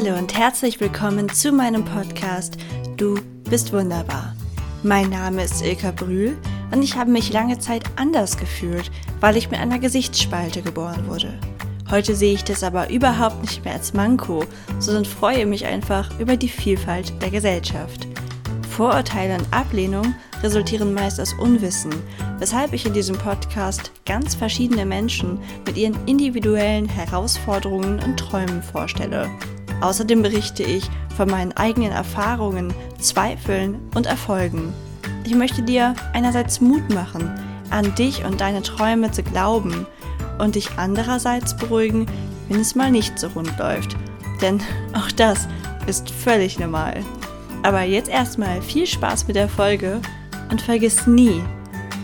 Hallo und herzlich willkommen zu meinem Podcast Du bist wunderbar. Mein Name ist Ilka Brühl und ich habe mich lange Zeit anders gefühlt, weil ich mit einer Gesichtsspalte geboren wurde. Heute sehe ich das aber überhaupt nicht mehr als Manko, sondern freue mich einfach über die Vielfalt der Gesellschaft. Vorurteile und Ablehnung resultieren meist aus Unwissen, weshalb ich in diesem Podcast ganz verschiedene Menschen mit ihren individuellen Herausforderungen und Träumen vorstelle. Außerdem berichte ich von meinen eigenen Erfahrungen, Zweifeln und Erfolgen. Ich möchte dir einerseits Mut machen, an dich und deine Träume zu glauben und dich andererseits beruhigen, wenn es mal nicht so rund läuft. Denn auch das ist völlig normal. Aber jetzt erstmal viel Spaß mit der Folge und vergiss nie,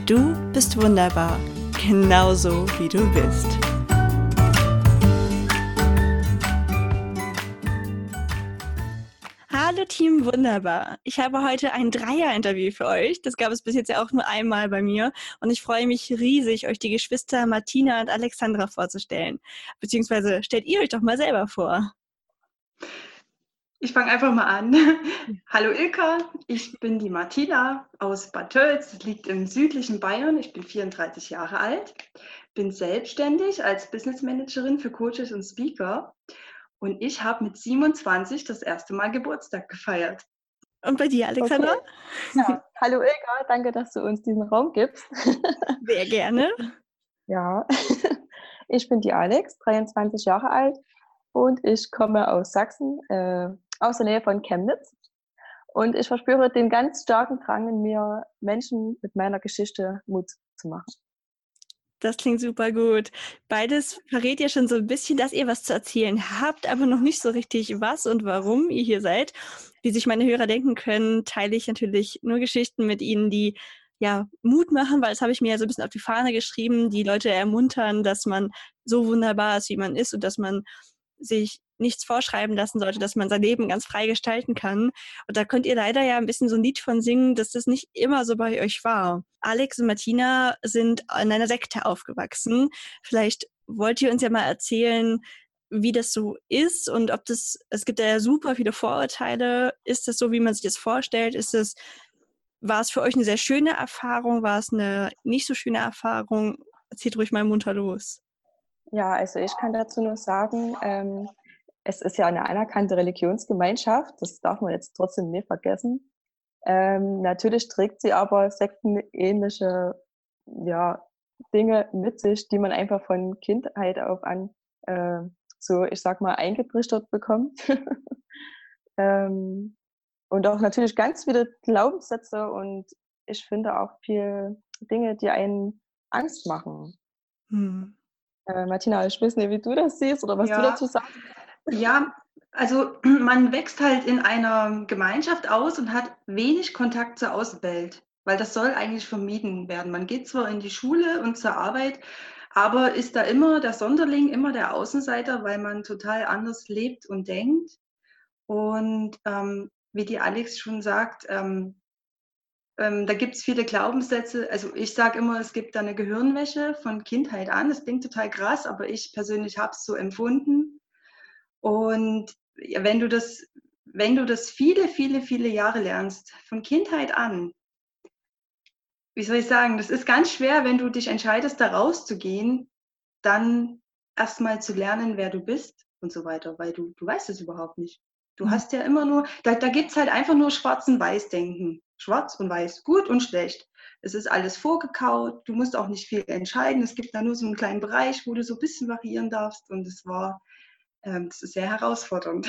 du bist wunderbar, genauso wie du bist. Team Wunderbar. Ich habe heute ein Dreier-Interview für euch. Das gab es bis jetzt ja auch nur einmal bei mir. Und ich freue mich riesig, euch die Geschwister Martina und Alexandra vorzustellen. Beziehungsweise stellt ihr euch doch mal selber vor. Ich fange einfach mal an. Hallo Ilka, ich bin die Martina aus Bad Tölz, das liegt im südlichen Bayern. Ich bin 34 Jahre alt, bin selbstständig als Business Managerin für Coaches und Speaker und ich habe mit 27 das erste Mal Geburtstag gefeiert. Und bei dir, Alexandra? Okay. Ja. Hallo Ilka, danke, dass du uns diesen Raum gibst. Sehr gerne. Ja, ich bin die Alex, 23 Jahre alt und ich komme aus Sachsen, äh, aus der Nähe von Chemnitz. Und ich verspüre den ganz starken Drang in mir, Menschen mit meiner Geschichte Mut zu machen. Das klingt super gut. Beides verrät ja schon so ein bisschen, dass ihr was zu erzählen habt, aber noch nicht so richtig was und warum ihr hier seid. Wie sich meine Hörer denken können, teile ich natürlich nur Geschichten mit ihnen, die ja Mut machen, weil das habe ich mir ja so ein bisschen auf die Fahne geschrieben, die Leute ermuntern, dass man so wunderbar ist, wie man ist und dass man sich nichts vorschreiben lassen sollte, dass man sein Leben ganz frei gestalten kann. Und da könnt ihr leider ja ein bisschen so ein Lied von singen, dass das nicht immer so bei euch war. Alex und Martina sind in einer Sekte aufgewachsen. Vielleicht wollt ihr uns ja mal erzählen, wie das so ist und ob das, es gibt ja super viele Vorurteile. Ist das so, wie man sich das vorstellt? Ist es, war es für euch eine sehr schöne Erfahrung? War es eine nicht so schöne Erfahrung? Erzählt ruhig mal munter los. Ja, also ich kann dazu nur sagen, ähm, es ist ja eine anerkannte Religionsgemeinschaft, das darf man jetzt trotzdem nicht vergessen. Ähm, natürlich trägt sie aber sektenähnliche ja, Dinge mit sich, die man einfach von Kindheit auf an äh, so, ich sag mal, eingetrichtert bekommt. ähm, und auch natürlich ganz viele Glaubenssätze und ich finde auch viele Dinge, die einen Angst machen. Hm. Äh, Martina, ich weiß nicht, wie du das siehst oder was ja. du dazu sagst. Ja, also man wächst halt in einer Gemeinschaft aus und hat wenig Kontakt zur Außenwelt, weil das soll eigentlich vermieden werden. Man geht zwar in die Schule und zur Arbeit, aber ist da immer der Sonderling, immer der Außenseiter, weil man total anders lebt und denkt. Und ähm, wie die Alex schon sagt, ähm, ähm, da gibt es viele Glaubenssätze. Also ich sage immer, es gibt da eine Gehirnwäsche von Kindheit an. Das klingt total krass, aber ich persönlich habe es so empfunden. Und wenn du das, wenn du das viele, viele, viele Jahre lernst, von Kindheit an, wie soll ich sagen, das ist ganz schwer, wenn du dich entscheidest, da rauszugehen, dann erstmal zu lernen, wer du bist und so weiter, weil du, du weißt es überhaupt nicht. Du mhm. hast ja immer nur, da, da gibt es halt einfach nur Schwarz- und Weiß-Denken. Schwarz und Weiß, gut und schlecht. Es ist alles vorgekaut, du musst auch nicht viel entscheiden. Es gibt da nur so einen kleinen Bereich, wo du so ein bisschen variieren darfst. Und es war, ähm, das ist sehr herausfordernd.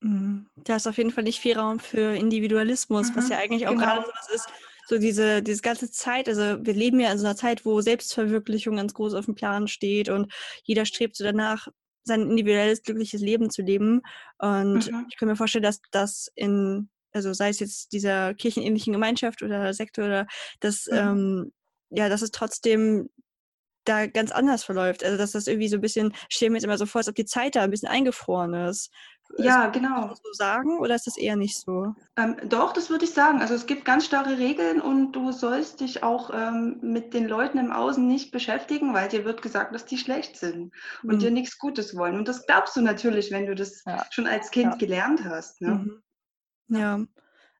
Mhm. Da ist auf jeden Fall nicht viel Raum für Individualismus, mhm, was ja eigentlich auch genau. gerade so was ist, so diese, diese ganze Zeit, also wir leben ja in so einer Zeit, wo Selbstverwirklichung ganz groß auf dem Plan steht und jeder strebt so danach, sein individuelles, glückliches Leben zu leben. Und mhm. ich kann mir vorstellen, dass das in, also sei es jetzt dieser kirchenähnlichen Gemeinschaft oder Sektor oder das, mhm. ähm, ja, dass es trotzdem da ganz anders verläuft. Also dass das irgendwie so ein bisschen, ich stelle mir jetzt immer so vor, als ob die Zeit da ein bisschen eingefroren ist. Ja, genau. So sagen oder ist das eher nicht so? Ähm, doch, das würde ich sagen. Also es gibt ganz starre Regeln und du sollst dich auch ähm, mit den Leuten im Außen nicht beschäftigen, weil dir wird gesagt, dass die schlecht sind und Mhm. dir nichts Gutes wollen. Und das glaubst du natürlich, wenn du das Ja. schon als Kind Ja. gelernt hast. Ne? Mhm. Ja.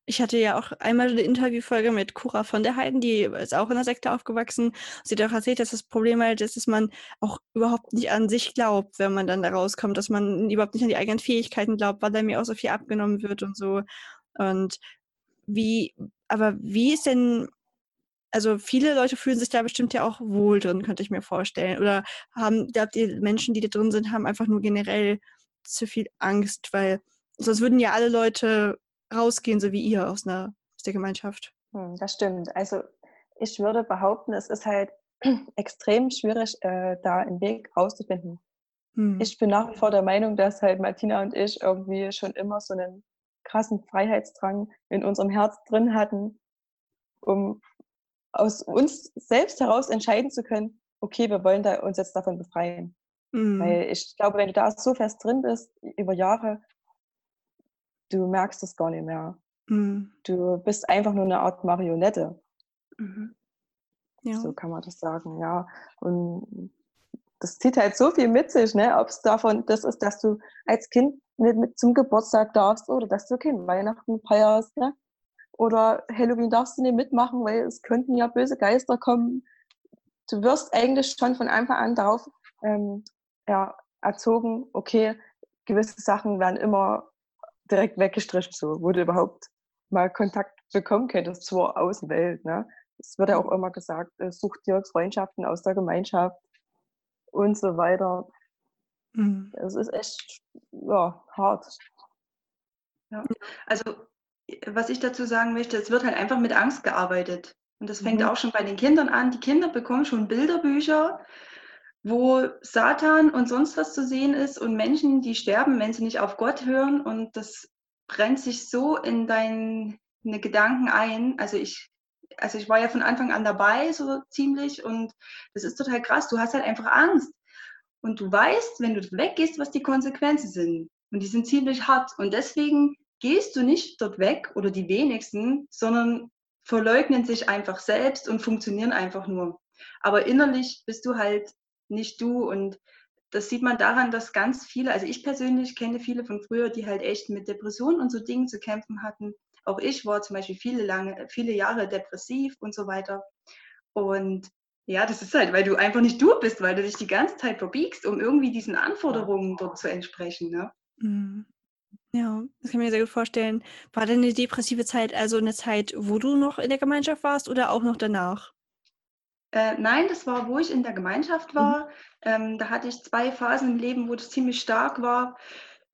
Ich hatte ja auch einmal eine Interviewfolge mit Cora von der Heiden, die ist auch in der Sekte aufgewachsen. Sie hat auch erzählt, dass das Problem halt ist, dass man auch überhaupt nicht an sich glaubt, wenn man dann da rauskommt, dass man überhaupt nicht an die eigenen Fähigkeiten glaubt, weil da mir auch so viel abgenommen wird und so. Und wie, aber wie ist denn, also viele Leute fühlen sich da bestimmt ja auch wohl drin, könnte ich mir vorstellen. Oder haben, glaubt ihr, Menschen, die da drin sind, haben einfach nur generell zu viel Angst, weil sonst würden ja alle Leute rausgehen, so wie ihr aus, einer, aus der Gemeinschaft. Hm, das stimmt. Also ich würde behaupten, es ist halt extrem schwierig, äh, da einen Weg rauszufinden. Hm. Ich bin nach wie vor der Meinung, dass halt Martina und ich irgendwie schon immer so einen krassen Freiheitsdrang in unserem Herz drin hatten, um aus uns selbst heraus entscheiden zu können, okay, wir wollen da uns jetzt davon befreien. Hm. Weil ich glaube, wenn du da so fest drin bist über Jahre, du merkst es gar nicht mehr. Hm. Du bist einfach nur eine Art Marionette. Mhm. Ja. So kann man das sagen, ja. Und das zieht halt so viel mit sich, ne? Ob es davon das ist, dass du als Kind nicht mit zum Geburtstag darfst oder dass du kein Weihnachten feierst, ne? Oder Halloween darfst du nicht mitmachen, weil es könnten ja böse Geister kommen. Du wirst eigentlich schon von Anfang an darauf ähm, ja, erzogen, okay, gewisse Sachen werden immer direkt weggestrichen, so, wo du überhaupt mal Kontakt bekommen könntest zur Außenwelt. Ne? Es wird ja auch immer gesagt, äh, such dir Freundschaften aus der Gemeinschaft und so weiter. Hm. Es ist echt ja, hart. Also was ich dazu sagen möchte, es wird halt einfach mit Angst gearbeitet. Und das fängt Mhm. auch schon bei den Kindern an. Die Kinder bekommen schon Bilderbücher, wo Satan und sonst was zu sehen ist und Menschen, die sterben, wenn sie nicht auf Gott hören. Und das brennt sich so in deine Gedanken ein. Also ich, also ich war ja von Anfang an dabei, so ziemlich. Und das ist total krass. Du hast halt einfach Angst. Und du weißt, wenn du weggehst, was die Konsequenzen sind. Und die sind ziemlich hart. Und deswegen gehst du nicht dort weg oder die wenigsten, sondern verleugnen sich einfach selbst und funktionieren einfach nur. Aber innerlich bist du halt nicht du und das sieht man daran, dass ganz viele, also ich persönlich kenne viele von früher, die halt echt mit Depressionen und so Dingen zu kämpfen hatten. Auch ich war zum Beispiel viele lange, viele Jahre depressiv und so weiter. Und ja, das ist halt, weil du einfach nicht du bist, weil du dich die ganze Zeit verbiegst, um irgendwie diesen Anforderungen dort zu entsprechen. Ne? Hm. Ja, das kann ich mir sehr gut vorstellen. War denn eine depressive Zeit also eine Zeit, wo du noch in der Gemeinschaft warst oder auch noch danach? Äh, nein, das war, wo ich in der Gemeinschaft war. Ähm, da hatte ich zwei Phasen im Leben, wo das ziemlich stark war.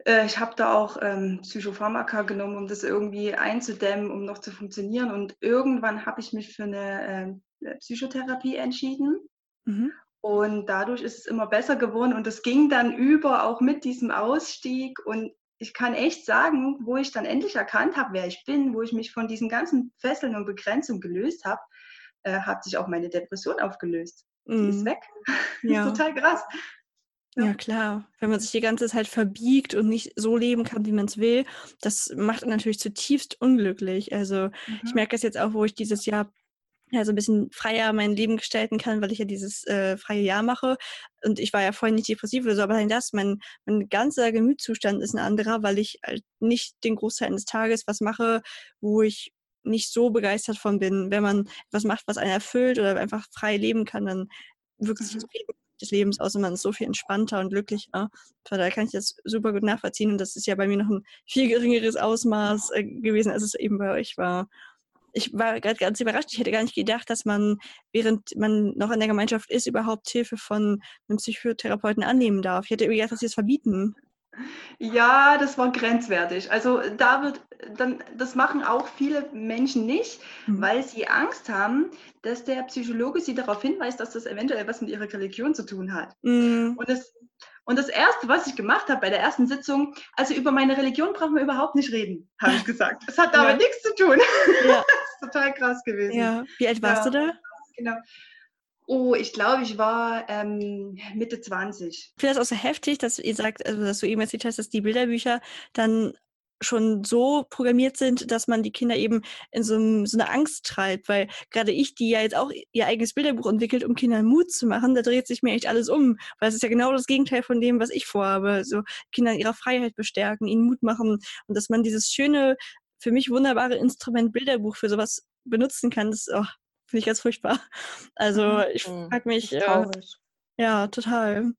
Äh, ich habe da auch ähm, Psychopharmaka genommen, um das irgendwie einzudämmen, um noch zu funktionieren. Und irgendwann habe ich mich für eine äh, Psychotherapie entschieden. Mhm. Und dadurch ist es immer besser geworden. Und es ging dann über, auch mit diesem Ausstieg. Und ich kann echt sagen, wo ich dann endlich erkannt habe, wer ich bin, wo ich mich von diesen ganzen Fesseln und Begrenzungen gelöst habe, äh, hat sich auch meine Depression aufgelöst. Die ist Mhm. weg. Ja. ist total krass. Ja. Ja, klar. Wenn man sich die ganze Zeit verbiegt und nicht so leben kann, wie man es will, das macht natürlich zutiefst unglücklich. Also ich Mhm. merke das jetzt auch, wo ich dieses Jahr ja so ein bisschen freier mein Leben gestalten kann, weil ich ja dieses äh, freie Jahr mache. Und ich war ja vorhin nicht depressiv oder so, aber das, mein, mein ganzer Gemütszustand ist ein anderer, weil ich halt nicht den Großteil des Tages was mache, wo ich nicht so begeistert von bin. Wenn man was macht, was einen erfüllt oder einfach frei leben kann, dann wirkt sich Mhm. das Leben des Lebens aus und man ist so viel entspannter und glücklicher. Von daher kann ich das super gut nachvollziehen und das ist ja bei mir noch ein viel geringeres Ausmaß äh, gewesen, als es eben bei euch war. Ich war gerade ganz überrascht. Ich hätte gar nicht gedacht, dass man, während man noch in der Gemeinschaft ist, überhaupt Hilfe von einem Psychotherapeuten annehmen darf. Ich hätte gedacht, dass sie es verbieten. Ja, das war grenzwertig. Also da wird dann, das machen auch viele Menschen nicht, Mhm. weil sie Angst haben, dass der Psychologe sie darauf hinweist, dass das eventuell was mit ihrer Religion zu tun hat. Mm, Und das, und das Erste, was ich gemacht habe bei der ersten Sitzung, also über meine Religion brauchen wir überhaupt nicht reden, habe ich gesagt. Es hat damit Ja. nichts zu tun. Ja. das ist total krass gewesen. ja. Wie alt warst du da? Genau. Oh, ich glaube, ich war ähm, Mitte 20. Ich finde das auch so heftig, dass ihr sagt, also dass du eben erzählt hast, dass die Bilderbücher dann schon so programmiert sind, dass man die Kinder eben in so, so eine Angst treibt, weil gerade ich, die ja jetzt auch ihr eigenes Bilderbuch entwickelt, um Kindern Mut zu machen, da dreht sich mir echt alles um, weil es ist ja genau das Gegenteil von dem, was ich vorhabe, so Kinder in ihrer Freiheit bestärken, ihnen Mut machen und dass man dieses schöne, für mich wunderbare Instrument Bilderbuch für sowas benutzen kann, das oh, finde ich ganz furchtbar. Also mhm. ich mhm. frage mich, äh, ja, total.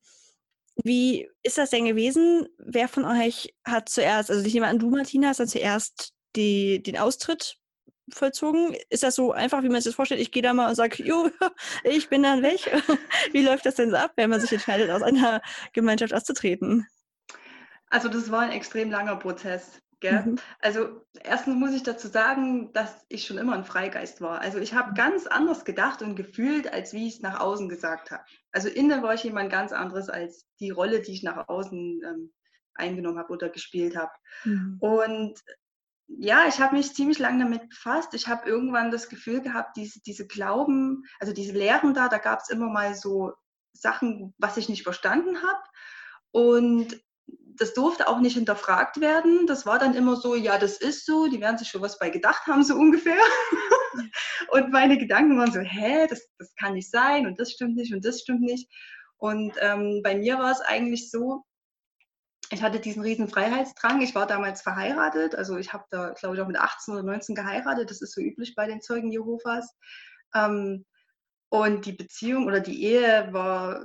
Wie ist das denn gewesen? Wer von euch hat zuerst, also ich nehme an, du, Martina, hast dann zuerst die, den Austritt vollzogen? Ist das so einfach, wie man sich das vorstellt? Ich gehe da mal und sage, jo, ich bin dann weg. wie läuft das denn so ab, wenn man sich entscheidet, aus einer Gemeinschaft auszutreten? Also das war ein extrem langer Prozess. Mhm. Also erstens muss ich dazu sagen, dass ich schon immer ein Freigeist war. Also ich habe ganz anders gedacht und gefühlt, als wie ich es nach außen gesagt habe. Also innen war ich jemand ganz anderes als die Rolle, die ich nach außen ähm, eingenommen habe oder gespielt habe. Mhm. Und ja, ich habe mich ziemlich lange damit befasst. Ich habe irgendwann das Gefühl gehabt, diese, diese Glauben, also diese Lehren da, da gab es immer mal so Sachen, was ich nicht verstanden habe. Und das durfte auch nicht hinterfragt werden. Das war dann immer so, ja, das ist so, die werden sich schon was bei gedacht haben, so ungefähr. und meine Gedanken waren so, hä, das, das kann nicht sein und das stimmt nicht und das stimmt nicht. Und ähm, bei mir war es eigentlich so, ich hatte diesen riesen Freiheitsdrang. Ich war damals verheiratet, also ich habe da, glaube ich, auch mit 18 oder 19 geheiratet. Das ist so üblich bei den Zeugen Jehovas. Ähm, und die Beziehung oder die Ehe war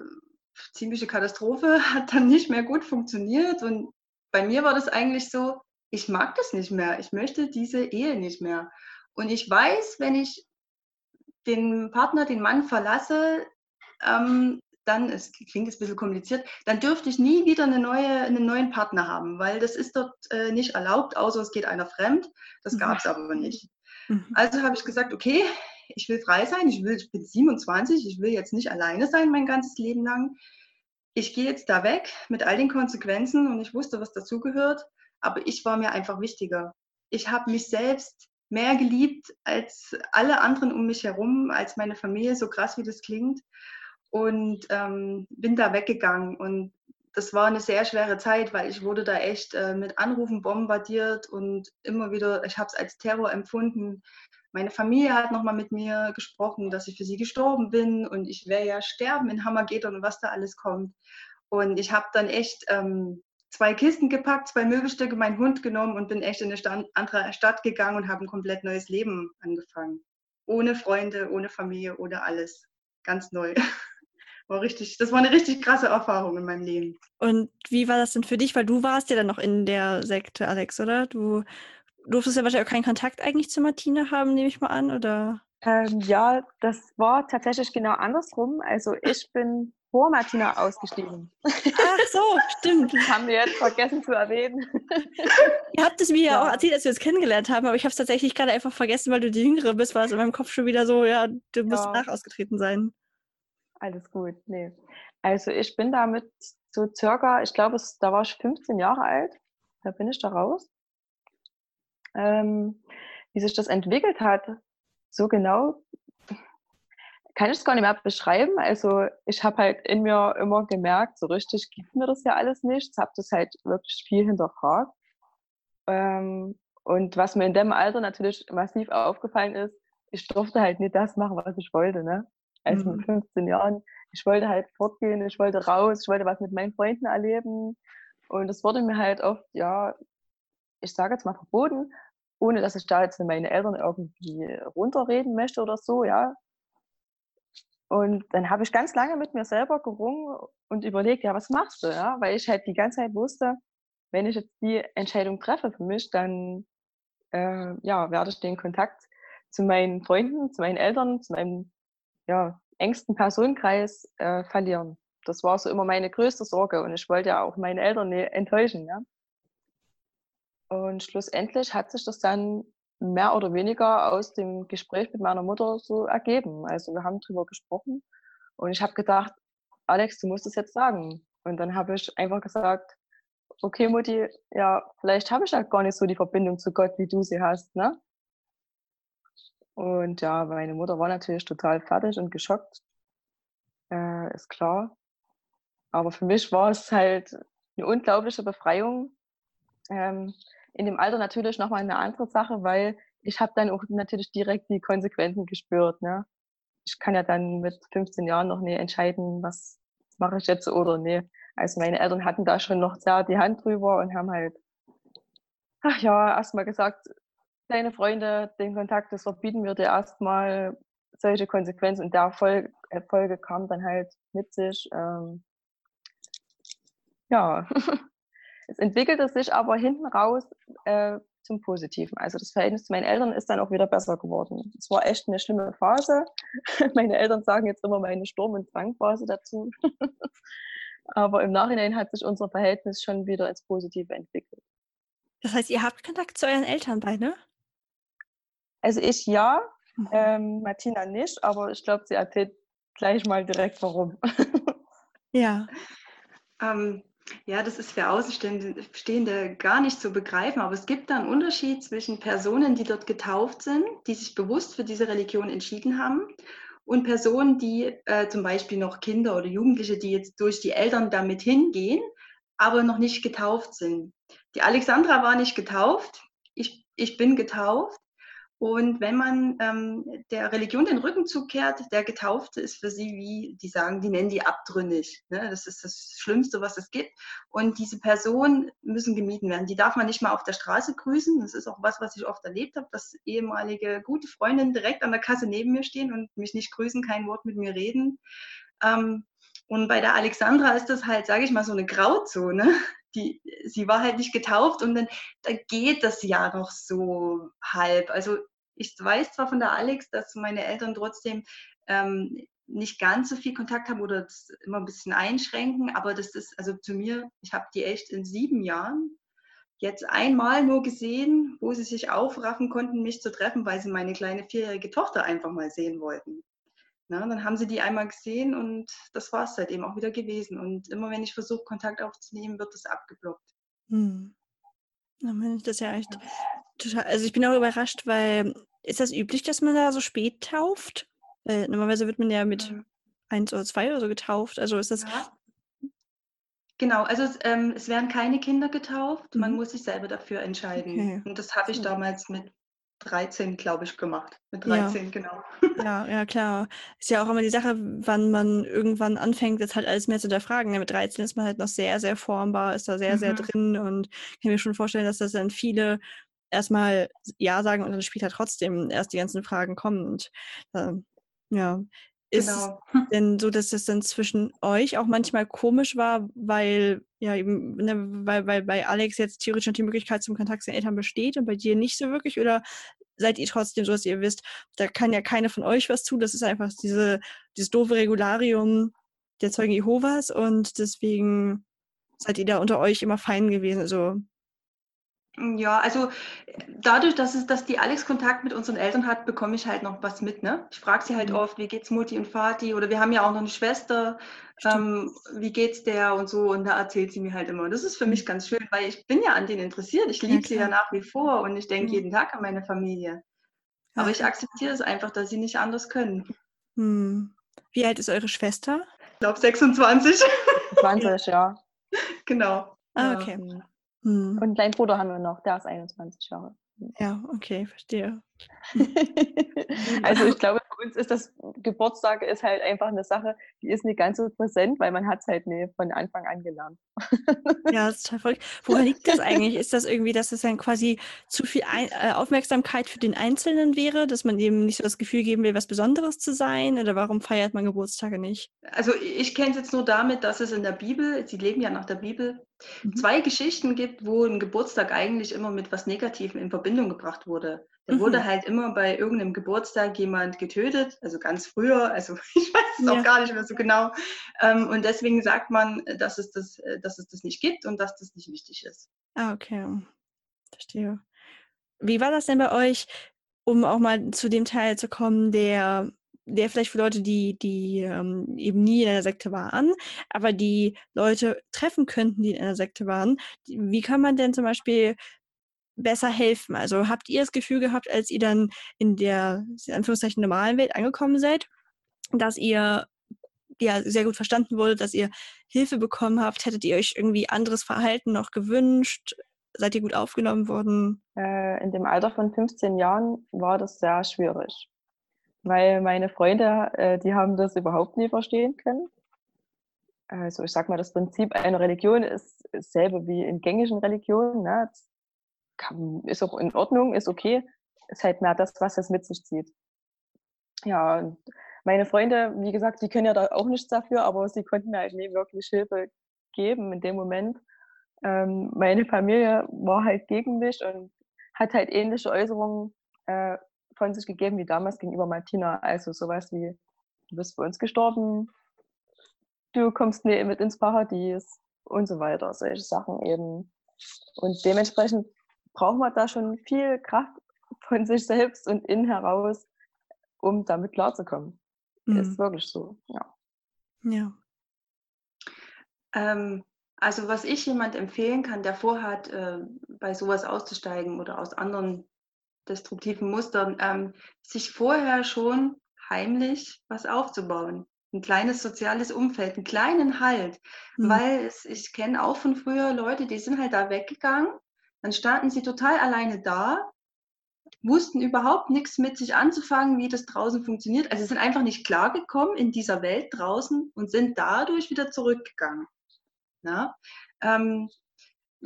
ziemliche Katastrophe, hat dann nicht mehr gut funktioniert. Und bei mir war das eigentlich so, ich mag das nicht mehr. Ich möchte diese Ehe nicht mehr. Und ich weiß, wenn ich den Partner, den Mann verlasse, ähm, dann, es klingt jetzt ein bisschen kompliziert, dann dürfte ich nie wieder eine neue, einen neuen Partner haben, weil das ist dort äh, nicht erlaubt, außer es geht einer fremd. Das gab es aber nicht. Mhm. Also habe ich gesagt, okay, ich will frei sein, ich, will, ich bin 27, ich will jetzt nicht alleine sein mein ganzes Leben lang. Ich gehe jetzt da weg mit all den Konsequenzen und ich wusste, was dazugehört, aber ich war mir einfach wichtiger. Ich habe mich selbst mehr geliebt als alle anderen um mich herum, als meine Familie, so krass wie das klingt. Und ähm, bin da weggegangen. Und das war eine sehr schwere Zeit, weil ich wurde da echt äh, mit Anrufen bombardiert und immer wieder, ich habe es als Terror empfunden. Meine Familie hat nochmal mit mir gesprochen, dass ich für sie gestorben bin und ich werde ja sterben in Hammergedon und was da alles kommt. Und ich habe dann echt ähm, zwei Kisten gepackt, zwei Möbelstücke, meinen Hund genommen und bin echt in eine Stand, andere Stadt gegangen und habe ein komplett neues Leben angefangen. Ohne Freunde, ohne Familie, ohne alles. Ganz neu. War richtig, das war eine richtig krasse Erfahrung in meinem Leben. Und wie war das denn für dich? Weil du warst ja dann noch in der Sekte, Alex, oder? Du durftest ja wahrscheinlich auch keinen Kontakt eigentlich zu Martina haben, nehme ich mal an, oder? Ähm, ja, das war tatsächlich genau andersrum. Also ich bin vor Martina ausgestiegen. Ach so, stimmt. Das haben wir jetzt vergessen zu erwähnen. Ihr habt es mir ja auch erzählt, als wir uns kennengelernt haben, aber ich habe es tatsächlich gerade einfach vergessen, weil du die Jüngere bist, war es in meinem Kopf schon wieder so, ja, du musst ja. nach ausgetreten sein. Alles gut, nee. Also ich bin damit so circa, ich glaube, da war ich 15 Jahre alt, da bin ich da raus ähm, wie sich das entwickelt hat, so genau kann ich es gar nicht mehr beschreiben. Also ich habe halt in mir immer gemerkt, so richtig gibt mir das ja alles nichts, habe das halt wirklich viel hinterfragt. Ähm, und was mir in dem Alter natürlich massiv aufgefallen ist, ich durfte halt nicht das machen, was ich wollte. Ne? Also mhm. mit 15 Jahren, ich wollte halt fortgehen, ich wollte raus, ich wollte was mit meinen Freunden erleben. Und es wurde mir halt oft, ja, ich sage jetzt mal verboten, ohne dass ich da jetzt meine Eltern irgendwie runterreden möchte oder so, ja. Und dann habe ich ganz lange mit mir selber gerungen und überlegt, ja, was machst du, ja? Weil ich halt die ganze Zeit wusste, wenn ich jetzt die Entscheidung treffe für mich, dann äh, ja, werde ich den Kontakt zu meinen Freunden, zu meinen Eltern, zu meinem ja, engsten Personenkreis äh, verlieren. Das war so immer meine größte Sorge und ich wollte ja auch meine Eltern nicht enttäuschen. Ja? Und schlussendlich hat sich das dann mehr oder weniger aus dem Gespräch mit meiner Mutter so ergeben. Also wir haben drüber gesprochen und ich habe gedacht, Alex, du musst es jetzt sagen. Und dann habe ich einfach gesagt, okay, Mutti, ja, vielleicht habe ich ja gar nicht so die Verbindung zu Gott, wie du sie hast, ne? Und ja, meine Mutter war natürlich total fertig und geschockt. ist klar. Aber für mich war es halt eine unglaubliche Befreiung. Ähm, in dem Alter natürlich nochmal eine andere Sache, weil ich habe dann auch natürlich direkt die Konsequenzen gespürt. Ne? Ich kann ja dann mit 15 Jahren noch nie entscheiden, was mache ich jetzt oder nee. Also meine Eltern hatten da schon noch sehr die Hand drüber und haben halt, ach ja, erstmal gesagt, deine Freunde, den Kontakt, das verbieten wir dir erstmal solche Konsequenzen. Und der Folge, äh, Folge kam dann halt mit sich. Ähm, ja, es entwickelte sich aber hinten raus äh, zum Positiven. Also das Verhältnis zu meinen Eltern ist dann auch wieder besser geworden. Es war echt eine schlimme Phase. Meine Eltern sagen jetzt immer meine Sturm- und Zwangphase dazu. aber im Nachhinein hat sich unser Verhältnis schon wieder ins Positive entwickelt. Das heißt, ihr habt Kontakt zu euren Eltern beide? Also ich ja, mhm. ähm, Martina nicht, aber ich glaube, sie erzählt gleich mal direkt warum. ja. Ähm, ja, das ist für Außenstehende gar nicht zu begreifen, aber es gibt da einen Unterschied zwischen Personen, die dort getauft sind, die sich bewusst für diese Religion entschieden haben, und Personen, die äh, zum Beispiel noch Kinder oder Jugendliche, die jetzt durch die Eltern damit hingehen, aber noch nicht getauft sind. Die Alexandra war nicht getauft, ich, ich bin getauft und wenn man ähm, der Religion den Rücken zukehrt, der Getaufte ist für sie wie, die sagen, die nennen die abtrünnig. Ne? Das ist das Schlimmste, was es gibt. Und diese Personen müssen gemieden werden. Die darf man nicht mal auf der Straße grüßen. Das ist auch was, was ich oft erlebt habe, dass ehemalige gute Freundinnen direkt an der Kasse neben mir stehen und mich nicht grüßen, kein Wort mit mir reden. Ähm, und bei der Alexandra ist das halt, sage ich mal, so eine Grauzone. Die, sie war halt nicht getauft und dann da geht das ja noch so halb. Also ich weiß zwar von der Alex, dass meine Eltern trotzdem ähm, nicht ganz so viel Kontakt haben oder das immer ein bisschen einschränken, aber das ist, also zu mir, ich habe die echt in sieben Jahren jetzt einmal nur gesehen, wo sie sich aufraffen konnten, mich zu treffen, weil sie meine kleine vierjährige Tochter einfach mal sehen wollten. Na, dann haben sie die einmal gesehen und das war es seitdem auch wieder gewesen. Und immer wenn ich versuche, Kontakt aufzunehmen, wird das abgeblockt. Hm. Das ist ja echt total. Also ich bin auch überrascht, weil ist das üblich, dass man da so spät tauft? Weil normalerweise wird man ja mit mhm. eins oder zwei oder so getauft. Also ist das. Ja. Genau, also es, ähm, es, werden keine Kinder getauft, mhm. man muss sich selber dafür entscheiden. Okay. Und das habe ich damals mit 13, glaube ich, gemacht. Mit 13, ja. genau. Ja, ja, klar. Ist ja auch immer die Sache, wann man irgendwann anfängt, jetzt halt alles mehr zu hinterfragen. Mit 13 ist man halt noch sehr, sehr formbar, ist da sehr, mhm. sehr drin und kann mir schon vorstellen, dass das dann viele erstmal Ja sagen und dann später trotzdem erst die ganzen Fragen kommen. Und äh, ja, ist genau. denn so, dass das dann zwischen euch auch manchmal komisch war, weil ja eben, ne, weil, weil bei Alex jetzt theoretisch noch die Möglichkeit zum Kontakt zu den Eltern besteht und bei dir nicht so wirklich? Oder seid ihr trotzdem so, dass ihr wisst, da kann ja keine von euch was tun, das ist einfach diese, dieses doofe Regularium der Zeugen Jehovas und deswegen seid ihr da unter euch immer fein gewesen. Also ja, also dadurch, dass, es, dass die Alex Kontakt mit unseren Eltern hat, bekomme ich halt noch was mit. Ne? Ich frage sie halt mhm. oft, wie geht's Mutti und Vati? Oder wir haben ja auch noch eine Schwester, ähm, wie geht's der und so. Und da erzählt sie mir halt immer. Das ist für mich mhm. ganz schön, weil ich bin ja an denen interessiert. Ich liebe ja, sie ja nach wie vor und ich denke mhm. jeden Tag an meine Familie. Aber ja. ich akzeptiere es einfach, dass sie nicht anders können. Hm. Wie alt ist eure Schwester? Ich glaube 26. 20, ja. Genau. Ah, okay. Ja. Mhm. Und einen kleinen Bruder haben wir noch, der ist 21 Jahre. Ja, okay, verstehe. also ich glaube, für uns ist das Geburtstag ist halt einfach eine Sache, die ist nicht ganz so präsent, weil man hat es halt nee, von Anfang an gelernt. ja, das ist total verrückt. Woran liegt das eigentlich? Ist das irgendwie, dass es dann quasi zu viel Ein äh, Aufmerksamkeit für den Einzelnen wäre, dass man eben nicht so das Gefühl geben will, was Besonderes zu sein? Oder warum feiert man Geburtstage nicht? Also ich kenne es jetzt nur damit, dass es in der Bibel, sie leben ja nach der Bibel, mhm. zwei Geschichten gibt, wo ein Geburtstag eigentlich immer mit was Negativem in Verbindung gebracht wurde. Da mhm. wurde halt immer bei irgendeinem Geburtstag jemand getötet, also ganz früher, also ich weiß es ja. auch gar nicht mehr so genau. Ähm, und deswegen sagt man, dass es, das, äh, dass es das nicht gibt und dass das nicht wichtig ist. Ah, okay. Verstehe. Wie war das denn bei euch, um auch mal zu dem Teil zu kommen, der der vielleicht für Leute, die, die ähm, eben nie in einer Sekte waren, aber die Leute treffen könnten, die in einer Sekte waren. Wie kann man denn zum Beispiel besser helfen? Also habt ihr das Gefühl gehabt, als ihr dann in der in Anführungszeichen normalen Welt angekommen seid, dass ihr ja sehr gut verstanden wurde, dass ihr Hilfe bekommen habt? Hättet ihr euch irgendwie anderes Verhalten noch gewünscht? Seid ihr gut aufgenommen worden? Äh, in dem Alter von 15 Jahren war das sehr schwierig, weil meine Freunde, äh, die haben das überhaupt nie verstehen können. Also ich sag mal, das Prinzip einer Religion ist dasselbe wie in gängigen Religionen. Ne? Kann, ist auch in Ordnung, ist okay. Ist halt mehr das, was es mit sich zieht. Ja, meine Freunde, wie gesagt, die können ja da auch nichts dafür, aber sie konnten mir halt nie wirklich Hilfe geben in dem Moment. Ähm, meine Familie war halt gegen mich und hat halt ähnliche Äußerungen äh, von sich gegeben wie damals gegenüber Martina. Also sowas wie, du bist für uns gestorben, du kommst nie mit ins Paradies und so weiter. Solche Sachen eben. Und dementsprechend braucht man da schon viel Kraft von sich selbst und innen heraus, um damit klarzukommen. Mhm. Ist wirklich so, ja. Ja. Ähm, also was ich jemand empfehlen kann, der vorhat, äh, bei sowas auszusteigen oder aus anderen destruktiven Mustern, ähm, sich vorher schon heimlich was aufzubauen. Ein kleines soziales Umfeld, einen kleinen Halt. Mhm. Weil es, ich kenne auch von früher Leute, die sind halt da weggegangen, dann standen sie total alleine da wussten überhaupt nichts mit sich anzufangen, wie das draußen funktioniert. Also sind einfach nicht klargekommen in dieser Welt draußen und sind dadurch wieder zurückgegangen. Ja? Ähm,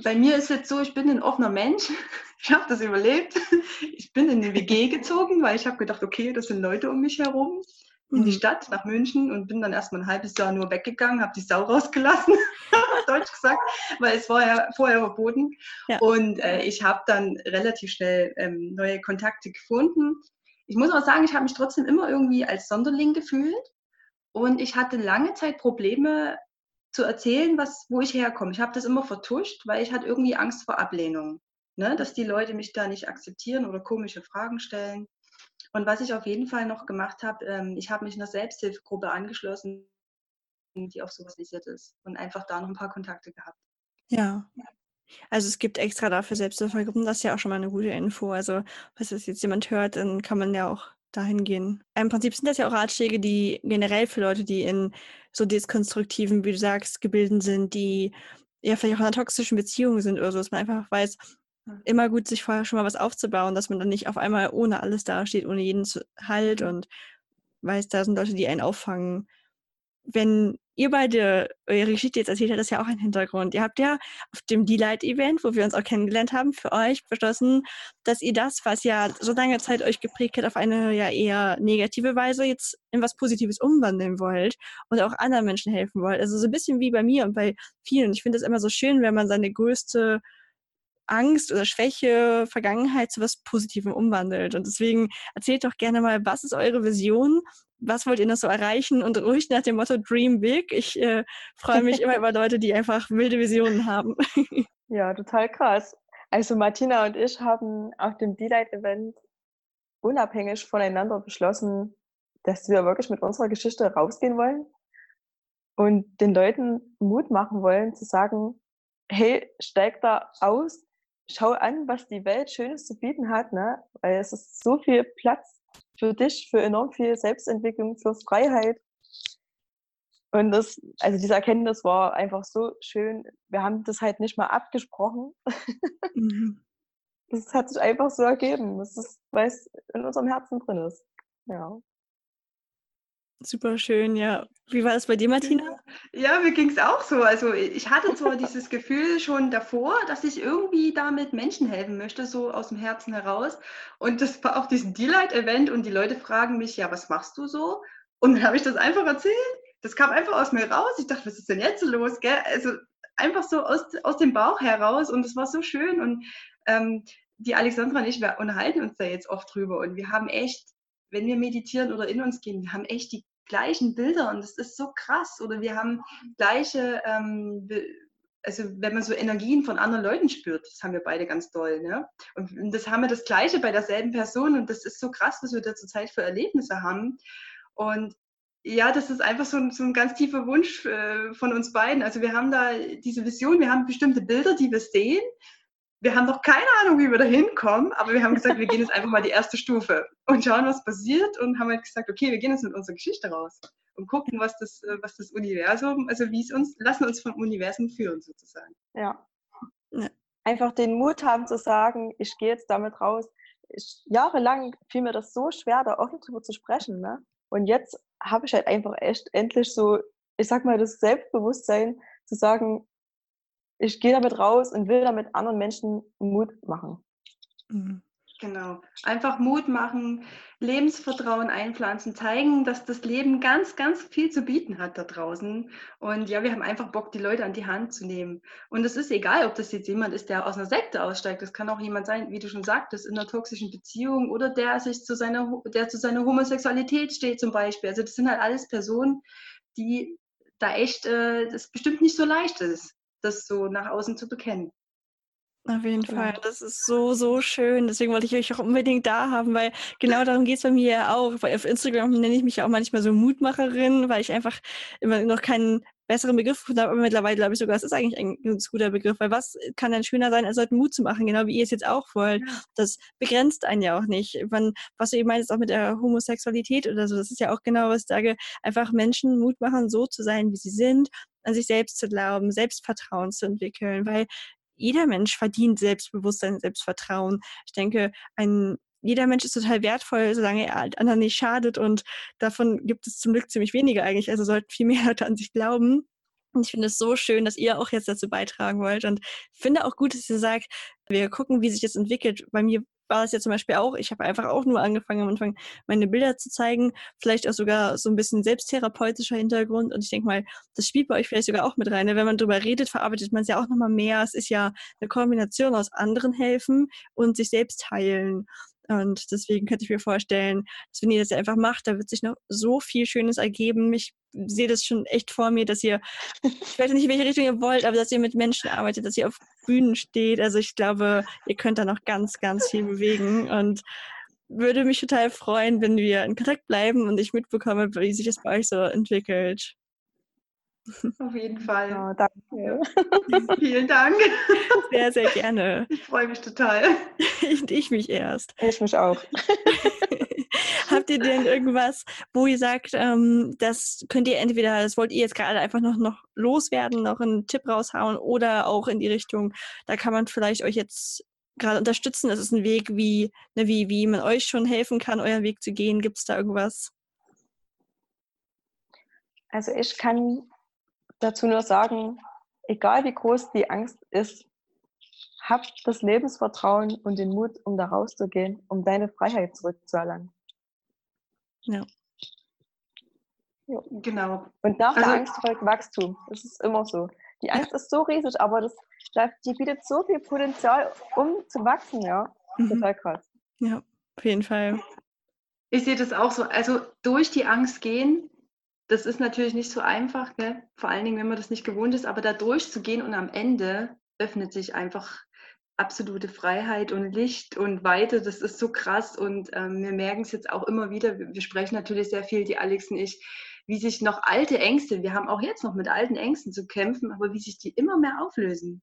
bei mir ist jetzt so, ich bin ein offener Mensch. Ich habe das überlebt. Ich bin in eine WG gezogen, weil ich habe gedacht, okay, das sind Leute um mich herum in die mhm. Stadt nach München und bin dann erstmal ein halbes Jahr nur weggegangen, habe die Sau rausgelassen, deutsch gesagt, weil es war ja vorher verboten. Ja. Und äh, ich habe dann relativ schnell ähm, neue Kontakte gefunden. Ich muss auch sagen, ich habe mich trotzdem immer irgendwie als Sonderling gefühlt und ich hatte lange Zeit Probleme zu erzählen, was, wo ich herkomme. Ich habe das immer vertuscht, weil ich hatte irgendwie Angst vor Ablehnung, ne? dass die Leute mich da nicht akzeptieren oder komische Fragen stellen. Und was ich auf jeden Fall noch gemacht habe, ähm, ich habe mich einer Selbsthilfegruppe angeschlossen, die auf sowas basiert ist und einfach da noch ein paar Kontakte gehabt. Ja. Also es gibt extra dafür Selbsthilfegruppen, das ist ja auch schon mal eine gute Info. Also, falls das jetzt jemand hört, dann kann man ja auch dahin gehen. Im Prinzip sind das ja auch Ratschläge, die generell für Leute, die in so deskonstruktiven, wie du sagst, Gebilden sind, die ja vielleicht auch in einer toxischen Beziehung sind oder so, dass man einfach weiß, immer gut, sich vorher schon mal was aufzubauen, dass man dann nicht auf einmal ohne alles dasteht, ohne jeden Halt und weiß, da sind Leute, die einen auffangen. Wenn ihr beide eure Geschichte jetzt erzählt habt, das ist ja auch ein Hintergrund. Ihr habt ja auf dem D-Light-Event, wo wir uns auch kennengelernt haben, für euch beschlossen, dass ihr das, was ja so lange Zeit euch geprägt hat, auf eine ja eher negative Weise jetzt in was Positives umwandeln wollt und auch anderen Menschen helfen wollt. Also so ein bisschen wie bei mir und bei vielen. Ich finde es immer so schön, wenn man seine größte Angst oder Schwäche, Vergangenheit zu was Positivem umwandelt. Und deswegen erzählt doch gerne mal, was ist eure Vision? Was wollt ihr noch so erreichen? Und ruhig nach dem Motto Dream Big. Ich äh, freue mich immer über Leute, die einfach wilde Visionen haben. ja, total krass. Also Martina und ich haben auf dem D-Light-Event unabhängig voneinander beschlossen, dass wir wirklich mit unserer Geschichte rausgehen wollen und den Leuten Mut machen wollen, zu sagen, hey, steig da aus, schau an, was die Welt Schönes zu bieten hat, ne? weil es ist so viel Platz für dich, für enorm viel Selbstentwicklung, für Freiheit. Und das, also diese Erkenntnis war einfach so schön. Wir haben das halt nicht mal abgesprochen. Mhm. Das hat sich einfach so ergeben. Das ist, weil es in unserem Herzen drin ist. Ja. Super schön, ja. Wie war das bei dir, Martina? Ja, mir ging es auch so. Also ich hatte zwar dieses Gefühl schon davor, dass ich irgendwie damit Menschen helfen möchte, so aus dem Herzen heraus. Und das war auch diesen Delight-Event und die Leute fragen mich, ja, was machst du so? Und dann habe ich das einfach erzählt. Das kam einfach aus mir raus. Ich dachte, was ist denn jetzt los? Gell? Also einfach so aus, aus dem Bauch heraus und es war so schön. Und ähm, die Alexandra und ich, wir unterhalten uns da jetzt oft drüber und wir haben echt wenn wir meditieren oder in uns gehen, wir haben echt die gleichen Bilder und das ist so krass. Oder wir haben gleiche, ähm, also wenn man so Energien von anderen Leuten spürt, das haben wir beide ganz doll. Ne? Und das haben wir das Gleiche bei derselben Person und das ist so krass, was wir da zurzeit für Erlebnisse haben. Und ja, das ist einfach so ein, so ein ganz tiefer Wunsch äh, von uns beiden. Also wir haben da diese Vision, wir haben bestimmte Bilder, die wir sehen, wir haben noch keine Ahnung, wie wir da hinkommen, aber wir haben gesagt, wir gehen jetzt einfach mal die erste Stufe und schauen, was passiert und haben halt gesagt, okay, wir gehen jetzt mit unserer Geschichte raus und gucken, was das, äh, was das Universum, also wie es uns, lassen uns vom Universum führen sozusagen. Ja. Einfach den Mut haben zu sagen, ich gehe jetzt damit raus. Ich, jahrelang fiel mir das so schwer, da offen drüber zu sprechen. Ne? Und jetzt habe ich halt einfach echt endlich so, ich sag mal, das Selbstbewusstsein zu sagen, ich gehe damit raus und will damit anderen Menschen Mut machen. Mhm. Genau. Einfach Mut machen, Lebensvertrauen einpflanzen, zeigen, dass das Leben ganz, ganz viel zu bieten hat da draußen. Und ja, wir haben einfach Bock, die Leute an die Hand zu nehmen. Und es ist egal, ob das jetzt jemand ist, der aus einer Sekte aussteigt. Das kann auch jemand sein, wie du schon sagtest, in einer toxischen Beziehung oder der sich zu seiner, der zu seiner Homosexualität steht zum Beispiel. Also das sind halt alles Personen, die da echt, äh, das bestimmt nicht so leicht ist, das so nach außen zu bekennen. Auf jeden genau. Fall. Das ist so, so schön. Deswegen wollte ich euch auch unbedingt da haben, weil genau darum geht es bei mir ja auch. Weil auf Instagram nenne ich mich ja auch manchmal so Mutmacherin, weil ich einfach immer noch keinen besseren Begriff gefunden habe. Aber mittlerweile glaube ich sogar, es ist eigentlich ein ganz guter Begriff, weil was kann denn schöner sein, als heute Mut zu machen, genau wie ihr es jetzt auch wollt. Das begrenzt einen ja auch nicht. Man, was du eben meinst, auch mit der Homosexualität oder so, das ist ja auch genau, was ich sage, einfach Menschen Mut machen, so zu sein, wie sie sind, an sich selbst zu glauben, Selbstvertrauen zu entwickeln, weil jeder Mensch verdient Selbstbewusstsein, Selbstvertrauen. Ich denke, ein jeder Mensch ist total wertvoll, solange er anderen nicht schadet. Und davon gibt es zum Glück ziemlich wenige eigentlich. Also sollten viel mehr Leute an sich glauben. Und ich finde es so schön, dass ihr auch jetzt dazu beitragen wollt. Und finde auch gut, dass ihr sagt, wir gucken, wie sich das entwickelt. Bei mir war das ja zum Beispiel auch, ich habe einfach auch nur angefangen am Anfang meine Bilder zu zeigen, vielleicht auch sogar so ein bisschen selbsttherapeutischer Hintergrund und ich denke mal, das spielt bei euch vielleicht sogar auch mit rein. Ne? Wenn man darüber redet, verarbeitet man es ja auch nochmal mehr. Es ist ja eine Kombination aus anderen helfen und sich selbst heilen. Und deswegen könnte ich mir vorstellen, dass wenn ihr das einfach macht, da wird sich noch so viel Schönes ergeben. Ich sehe das schon echt vor mir, dass ihr, ich weiß nicht, in welche Richtung ihr wollt, aber dass ihr mit Menschen arbeitet, dass ihr auf Bühnen steht. Also ich glaube, ihr könnt da noch ganz, ganz viel bewegen und würde mich total freuen, wenn wir in Kontakt bleiben und ich mitbekomme, wie sich das bei euch so entwickelt. Auf jeden Fall. Ja, danke. Vielen Dank. Sehr, sehr gerne. Ich freue mich total. Ich, ich mich erst. Ich mich auch. Habt ihr denn irgendwas, wo ihr sagt, ähm, das könnt ihr entweder, das wollt ihr jetzt gerade einfach noch, noch loswerden, noch einen Tipp raushauen oder auch in die Richtung, da kann man vielleicht euch jetzt gerade unterstützen. Das ist ein Weg, wie, ne, wie, wie man euch schon helfen kann, euren Weg zu gehen. Gibt es da irgendwas? Also ich kann dazu nur sagen, egal wie groß die Angst ist, hab das Lebensvertrauen und den Mut, um da rauszugehen, um deine Freiheit zurückzuerlangen. Ja. ja. Genau. Und nach also, der Angst folgt Wachstum. Das ist immer so. Die Angst ja. ist so riesig, aber das, die bietet so viel Potenzial, um zu wachsen, ja. Mhm. Total krass. Ja, auf jeden Fall. Ich sehe das auch so. Also durch die Angst gehen das ist natürlich nicht so einfach, gell? vor allen Dingen, wenn man das nicht gewohnt ist, aber da durchzugehen und am Ende öffnet sich einfach absolute Freiheit und Licht und Weite. Das ist so krass und ähm, wir merken es jetzt auch immer wieder. Wir, wir sprechen natürlich sehr viel, die Alex und ich, wie sich noch alte Ängste, wir haben auch jetzt noch mit alten Ängsten zu kämpfen, aber wie sich die immer mehr auflösen.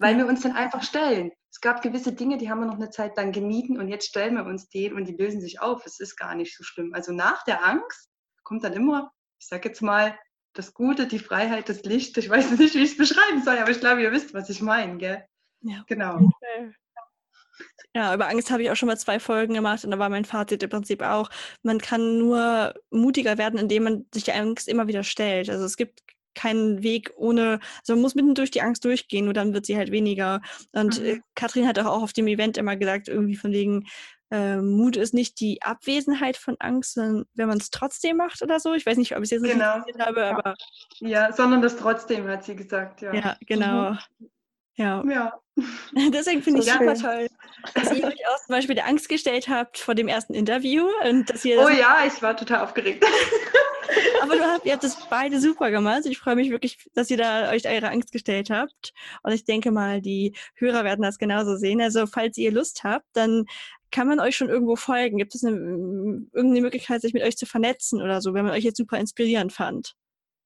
Weil wir uns dann einfach stellen. Es gab gewisse Dinge, die haben wir noch eine Zeit lang gemieden und jetzt stellen wir uns die und die lösen sich auf. Es ist gar nicht so schlimm. Also nach der Angst kommt dann immer ich sage jetzt mal, das Gute, die Freiheit, das Licht. Ich weiß nicht, wie ich es beschreiben soll, aber ich glaube, ihr wisst, was ich meine, gell? Ja, genau. Ja, über Angst habe ich auch schon mal zwei Folgen gemacht und da war mein Fazit im Prinzip auch, man kann nur mutiger werden, indem man sich der Angst immer wieder stellt. Also es gibt keinen Weg ohne, also man muss mitten durch die Angst durchgehen, nur dann wird sie halt weniger. Und äh, mhm. Katrin hat auch auf dem Event immer gesagt, irgendwie von wegen, äh, Mut ist nicht die Abwesenheit von Angst, sondern wenn man es trotzdem macht oder so. Ich weiß nicht, ob ich es jetzt genau. richtig habe, aber. Ja, sondern das trotzdem, hat sie gesagt, ja. Ja, genau. Mhm. Ja. ja. Deswegen finde ich ja. super toll, dass ihr euch auch zum Beispiel der Angst gestellt habt vor dem ersten Interview und dass ihr. Oh ja, ich war total aufgeregt. Aber du habt, ihr habt das beide super gemacht. Ich freue mich wirklich, dass ihr da euch eure Angst gestellt habt. Und ich denke mal, die Hörer werden das genauso sehen. Also, falls ihr Lust habt, dann kann man euch schon irgendwo folgen? Gibt es eine, irgendeine Möglichkeit, sich mit euch zu vernetzen oder so, wenn man euch jetzt super inspirierend fand?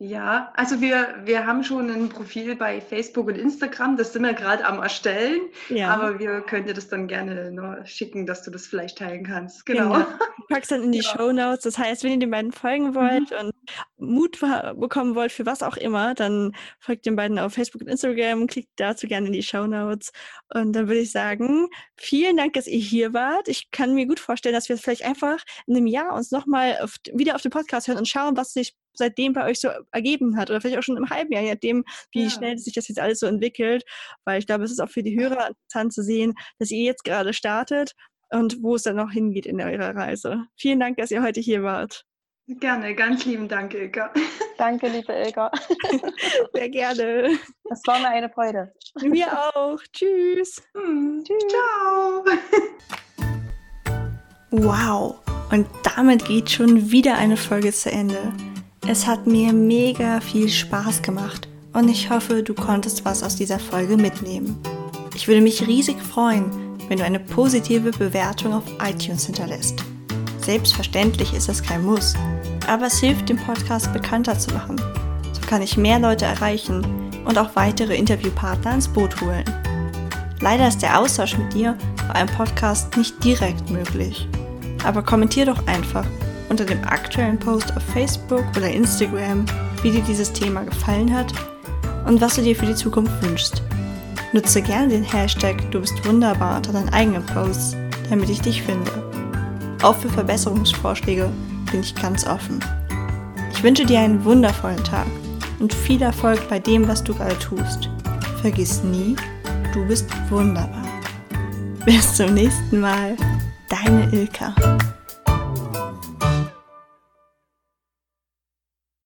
Ja, also wir, wir haben schon ein Profil bei Facebook und Instagram, das sind wir gerade am Erstellen, ja. aber wir können dir das dann gerne noch schicken, dass du das vielleicht teilen kannst. Genau. genau. Du packst dann in die ja. Show Notes. Das heißt, wenn ihr den beiden folgen wollt mhm. und Mut bekommen wollt für was auch immer, dann folgt den beiden auf Facebook und Instagram, klickt dazu gerne in die Show Notes. Und dann würde ich sagen, vielen Dank, dass ihr hier wart. Ich kann mir gut vorstellen, dass wir vielleicht einfach in einem Jahr uns nochmal wieder auf den Podcast hören und schauen, was sich seitdem bei euch so ergeben hat oder vielleicht auch schon im halben Jahr, je nachdem, wie ja. schnell sich das jetzt alles so entwickelt. Weil ich glaube, es ist auch für die Hörer interessant zu sehen, dass ihr jetzt gerade startet und wo es dann noch hingeht in eurer Reise. Vielen Dank, dass ihr heute hier wart. Gerne, ganz lieben Dank, Ilka. Danke, liebe Ilka. Sehr gerne. Das war mir eine Freude. Mir auch. Tschüss. Hm, Tschüss. Ciao. Wow. Und damit geht schon wieder eine Folge zu Ende. Es hat mir mega viel Spaß gemacht und ich hoffe, du konntest was aus dieser Folge mitnehmen. Ich würde mich riesig freuen, wenn du eine positive Bewertung auf iTunes hinterlässt. Selbstverständlich ist es kein Muss, aber es hilft, den Podcast bekannter zu machen. So kann ich mehr Leute erreichen und auch weitere Interviewpartner ins Boot holen. Leider ist der Austausch mit dir bei einem Podcast nicht direkt möglich. Aber kommentier doch einfach unter dem aktuellen Post auf Facebook oder Instagram, wie dir dieses Thema gefallen hat und was du dir für die Zukunft wünschst. Nutze gerne den Hashtag Du bist wunderbar unter deinen eigenen Posts, damit ich dich finde. Auch für Verbesserungsvorschläge bin ich ganz offen. Ich wünsche dir einen wundervollen Tag und viel Erfolg bei dem, was du gerade tust. Vergiss nie, du bist wunderbar. Bis zum nächsten Mal, deine Ilka.